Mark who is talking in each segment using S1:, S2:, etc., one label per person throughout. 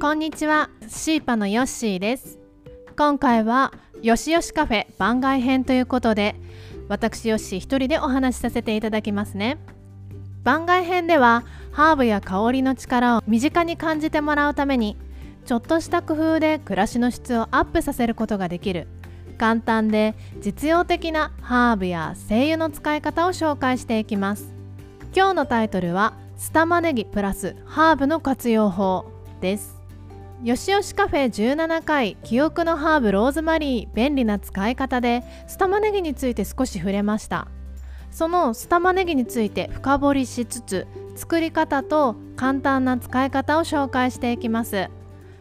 S1: こんにちは。シーパのヨッシーです。今回はよしよしカフェ番外編ということで私ヨッシー一人でお話しさせていただきますね。番外編ではハーブや香りの力を身近に感じてもらうためにちょっとした工夫で暮らしの質をアップさせることができる。簡単で実用的なハーブや精油の使い方を紹介していきます。今日のタイトルはスタマネギプラスハーブの活用法です。よしよしカフェ17回記憶のハーブローズマリー便利な使い方でスタマネギについて少し触れました。そのスタマネギについて深掘りしつつ作り方と簡単な使い方を紹介していきます。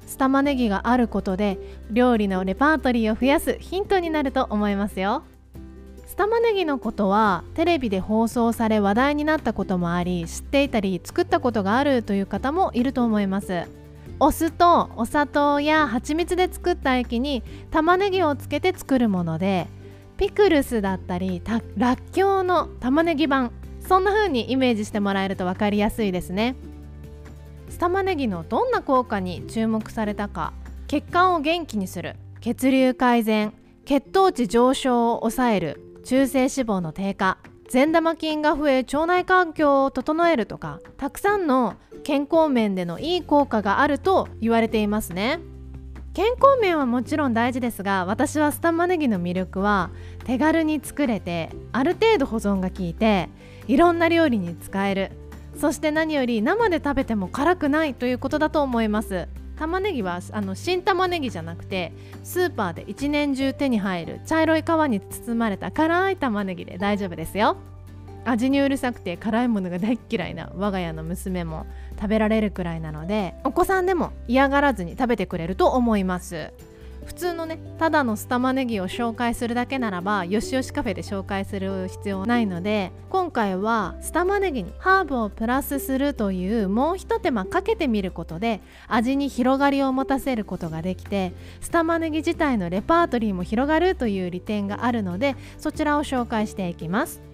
S1: スタマネギがあることで料理のレパートリーを増やすヒントになると思いますよ。スタマネギのことはテレビで放送され話題になったこともあり知っていたり作ったことがあるという方もいると思います。お酢とお砂糖や蜂蜜で作った液に玉ねぎをつけて作るものでピクルスだったりらっきょうの玉ねぎ版そんな風にイメージしてもらえると分かりやすいですね。スタマネギのどんな効果に注目されたか血管を元気にする。血流改善血糖値上昇を抑える中性脂肪の低下善玉菌が増え腸内環境を整えるとかたくさんの健康面でのいい効果があると言われていますね。健康面はもちろん大事ですが私はスタマネギの魅力は手軽に作れてある程度保存が効いていろんな料理に使える。そして何より生で食べても辛くないということだと思います。玉ねぎはあの新玉ねぎじゃなくてスーパーで一年中手に入る茶色い皮に包まれた辛い玉ねぎで大丈夫ですよ。味にうるさくて辛いものが大嫌いな我が家の娘も食べられるくらいなのでお子さんでも嫌がらずに食べてくれると思います。普通のねただのスタマネギを紹介するだけならばよしよしカフェで紹介する必要ないので今回はスタマネギにハーブをプラスするというもうひと手間かけてみることで味に広がりを持たせることができてスタマネギ自体のレパートリーも広がるという利点があるのでそちらを紹介していきます。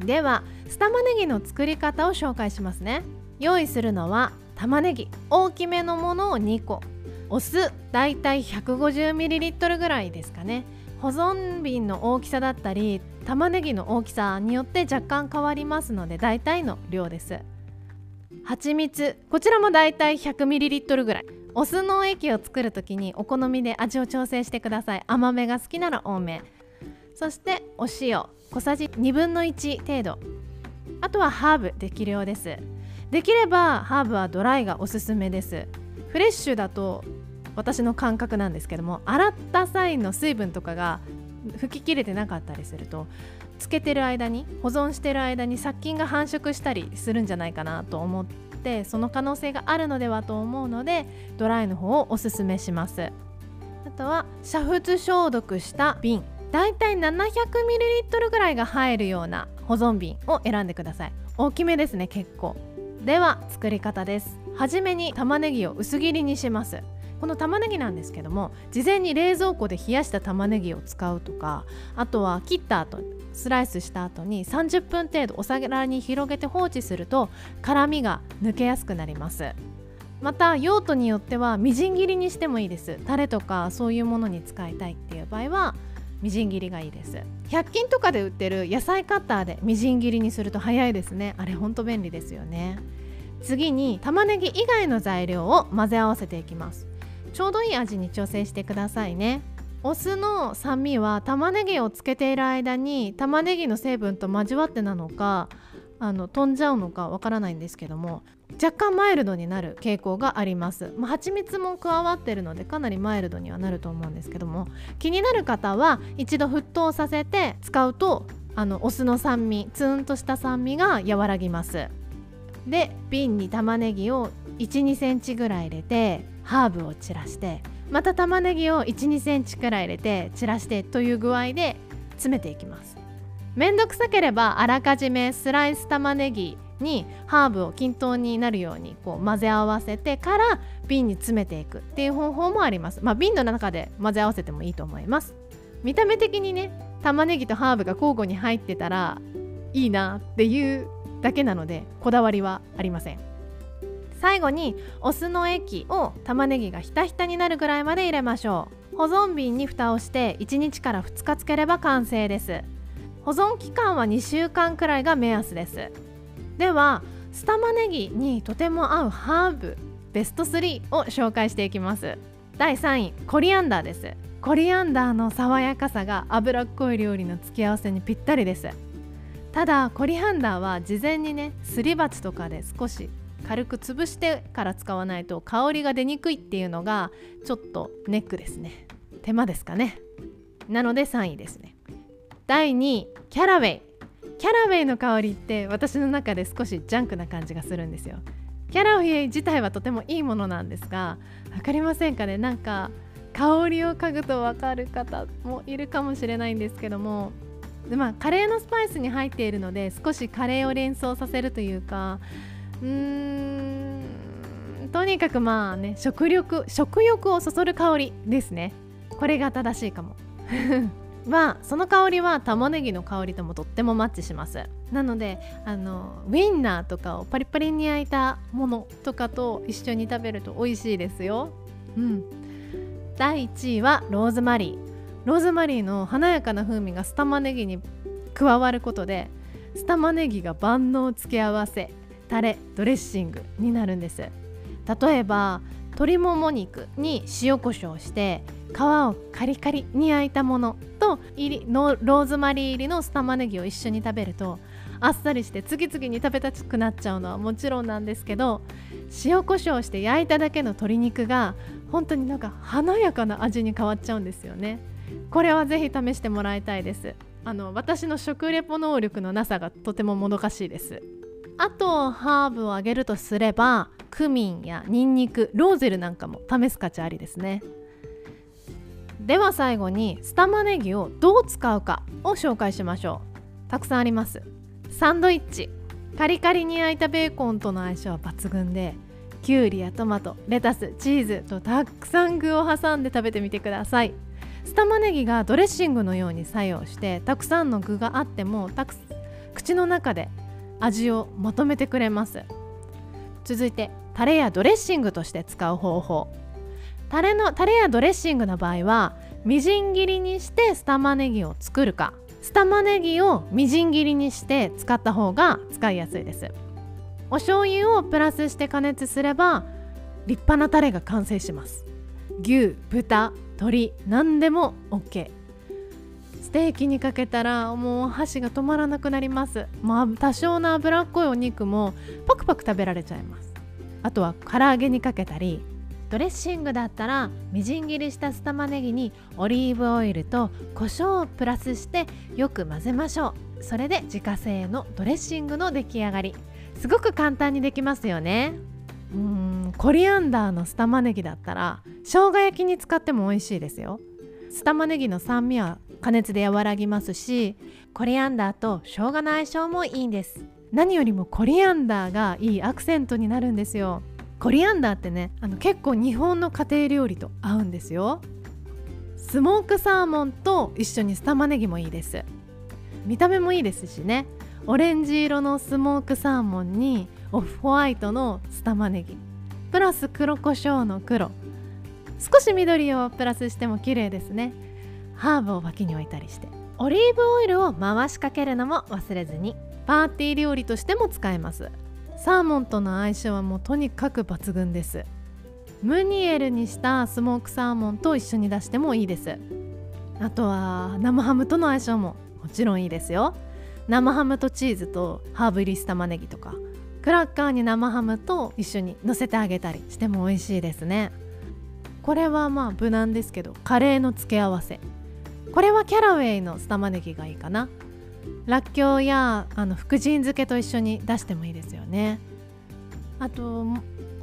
S1: ではスタマネギの作り方を紹介しますね。用意するのは玉ねぎ大きめのものを2個。お酢だいたい 150ml ぐらいですかね。保存瓶の大きさだったり玉ねぎの大きさによって若干変わりますので大体の量です。蜂蜜こちらもだいたい 100ml ぐらい。お酢の液を作る時にお好みで味を調整してください。甘めが好きなら多め。そしてお塩。小さじ1分の1程度。あとはハーブ。適量です。できればハーブはドライがおすすめです。フレッシュだと私の感覚なんですけども洗った際の水分とかが吹き切れてなかったりするとつけてる間に保存してる間に殺菌が繁殖したりするんじゃないかなと思ってその可能性があるのではと思うのでドライの方をおすすめします。あとは煮沸消毒した瓶。だいたい 700ml ぐらいが入るような保存瓶を選んでください。大きめですね結構。では作り方です。はじめに玉ねぎを薄切りにします。この玉ねぎなんですけども事前に冷蔵庫で冷やした玉ねぎを使うとかあとは切った後スライスした後に30分程度お皿に広げて放置すると辛みが抜けやすくなります。また用途によってはみじん切りにしてもいいです。タレとかそういうものに使いたいっていう場合はみじん切りがいいです。100均とかで売ってる野菜カッターでみじん切りにすると早いですね。あれほんと便利ですよね。次に玉ねぎ以外の材料を混ぜ合わせていきます。ちょうどいい味に調整してくださいね。お酢の酸味は玉ねぎをつけている間に玉ねぎの成分と交わってなのかあの飛んじゃうのかわからないんですけども若干マイルドになる傾向があります、まあ、蜂蜜も加わってるのでかなりマイルドにはなると思うんですけども気になる方は一度沸騰させて使うとあのお酢の酸味ツーンとした酸味が和らぎます。で瓶に玉ねぎを1 2センチぐらい入れてハーブを散らしてまた玉ねぎを1 2センチくらい入れて散らしてという具合で詰めていきます。めんどくさければあらかじめスライス玉ねぎにハーブを均等になるようにこう混ぜ合わせてから瓶に詰めていくっていう方法もあります、まあ、瓶の中で混ぜ合わせてもいいと思います。見た目的にね玉ねぎとハーブが交互に入ってたらいいなっていうだけなのでこだわりはありません。最後にお酢の液を玉ねぎがひたひたになるぐらいまで入れましょう。保存瓶に蓋をして1日から2日つければ完成です。保存期間は2週間くらいが目安です。では酢玉ねぎにとても合うハーブベスト3を紹介していきます。第3位コリアンダーです。コリアンダーの爽やかさが脂っこい料理の付け合わせにぴったりです。ただコリアンダーは事前にねすり鉢とかで少し軽く潰してから使わないと香りが出にくいっていうのがちょっとネックですね。手間ですかね。なので3位ですね。第2位キャラウェイ。キャラウェイの香りって私の中で少しジャンクな感じがするんですよ。キャラウェイ自体はとてもいいものなんですが分かりませんかね？なんか香りを嗅ぐと分かる方もいるかもしれないんですけども。でまあカレーのスパイスに入っているので少しカレーを連想させるというか。うーんとにかくまあね食欲食欲をそそる香りですね。これが正しいかも。まあその香りは玉ねぎの香りともとってもマッチします。なのであのウインナーとかをパリパリに焼いたものとかと一緒に食べると美味しいですよ。うん。第1位はローズマリー。ローズマリーの華やかな風味が酢玉ねぎに加わることで酢玉ねぎが万能付け合わせタレドレッシングになるんです。例えば鶏もも肉に塩コショウして皮をカリカリに焼いたものと入りのローズマリー入りの酢玉ねぎを一緒に食べるとあっさりして次々に食べたくなっちゃうのはもちろんなんですけど塩コショウして焼いただけの鶏肉が本当になんか華やかな味に変わっちゃうんですよね。これはぜひ試してもらいたいです。あの私の食レポ能力のなさがとてももどかしいです。あとハーブをあげるとすればクミンやニンニクローゼルなんかも試す価値ありですね。では最後にスタマネギをどう使うかを紹介しましょう。たくさんあります。サンドイッチ。カリカリに焼いたベーコンとの相性は抜群できゅうりやトマトレタスチーズとたくさん具を挟んで食べてみてください。酢玉ねぎがドレッシングのように作用してたくさんの具があってもたく口の中で味をまとめてくれます。続いてタレやドレッシングとして使う方法。タレのタレやドレッシングの場合はみじん切りにして酢玉ねぎを作るか酢玉ねぎをみじん切りにして使った方が使いやすいです。お醤油をプラスして加熱すれば立派なタレが完成します。牛豚鶏何でも OK ステーキにかけたらもう箸が止まらなくなります。もう多少の脂っこいお肉もパクパク食べられちゃいます。あとは唐揚げにかけたりドレッシングだったらみじん切りした酢玉ねぎにオリーブオイルと胡椒をプラスしてよく混ぜましょう。それで自家製のドレッシングの出来上がり。すごく簡単にできますよね。うーんコリアンダーの酢玉ねぎだったら生姜焼きに使っても美味しいですよ。酢玉ねぎの酸味は加熱で和らぎますしコリアンダーと生姜の相性もいいんです。何よりもコリアンダーがいいアクセントになるんですよ。コリアンダーってねあの結構日本の家庭料理と合うんですよ。スモークサーモンと一緒に酢玉ねぎもいいです。見た目もいいですしね。オレンジ色のスモークサーモンにオフホワイトの酢玉ねぎプラス黒胡椒の黒。少し緑をプラスしても綺麗ですね。ハーブを脇に置いたりして。オリーブオイルを回しかけるのも忘れずに。パーティー料理としても使えます。サーモンとの相性はもうとにかく抜群です。ムニエルにしたスモークサーモンと一緒に出してもいいです。あとは生ハムとの相性ももちろんいいですよ。生ハムとチーズとハーブ入り玉ねぎとか。クラッカーに生ハムと一緒に乗せてあげたりしても美味しいですね。これはまあ無難ですけどカレーの付け合わせ。これはキャラウェイの酢玉ねぎがいいかな。らっきょうやあの福神漬けと一緒に出してもいいですよね。あと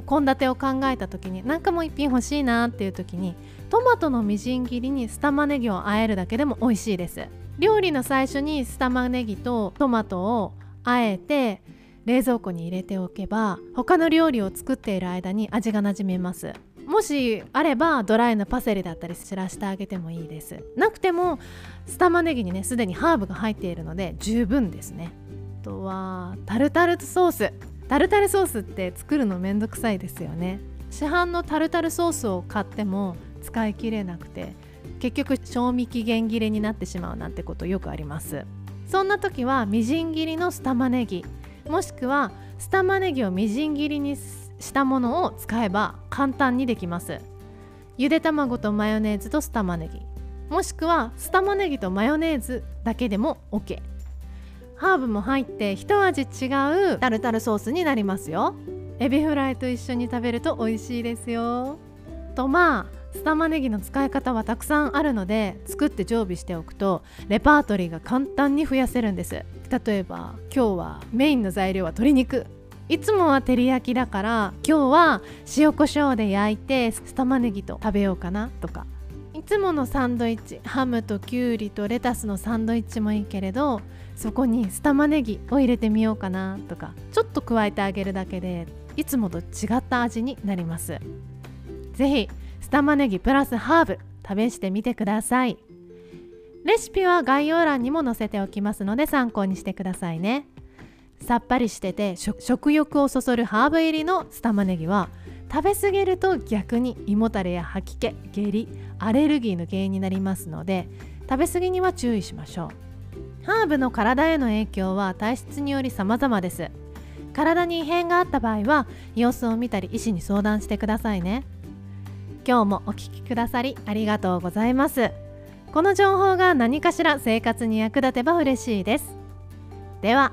S1: 献立を考えた時に何かもう一品欲しいなっていう時にトマトのみじん切りに酢玉ねぎを和えるだけでも美味しいです。料理の最初に酢玉ねぎとトマトをあえて冷蔵庫に入れておけば他の料理を作っている間に味がなじみます。もしあればドライのパセリだったり散らしてあげてもいいです。なくても酢玉ねぎにねすでにハーブが入っているので十分ですね。あとはタルタルソース。タルタルソースって作るのめんどくさいですよね。市販のタルタルソースを買っても使い切れなくて結局賞味期限切れになってしまうなんてことよくあります。そんな時はみじん切りのスタマネギ。もしくはスタマネギをみじん切りにしたものを使えば簡単にできます。ゆで卵とマヨネーズとスタマネギ。もしくはスタマネギとマヨネーズだけでも OK ハーブも入って一味違うタルタルソースになりますよ。エビフライと一緒に食べると美味しいですよ。とまあスタマネギの使い方はたくさんあるので作って常備しておくとレパートリーが簡単に増やせるんです。例えば今日はメインの材料は鶏肉。いつもは照り焼きだから今日は塩コショウで焼いてスタマネギと食べようかなとか。いつものサンドイッチハムときゅうりとレタスのサンドイッチもいいけれどそこにスタマネギを入れてみようかなとか。ちょっと加えてあげるだけでいつもと違った味になります。是非スタマネギプラスハーブ試してみてください。レシピは概要欄にも載せておきますので参考にしてくださいね。さっぱりしてて食欲をそそるハーブ入りのスタマネギは食べ過ぎると逆に胃もたれや吐き気下痢アレルギーの原因になりますので食べ過ぎには注意しましょう。ハーブの体への影響は体質により様々です。体に異変があった場合は様子を見たり医師に相談してくださいね。今日もお聴きくださりありがとうございます。この情報が何かしら生活に役立てば嬉しいです。では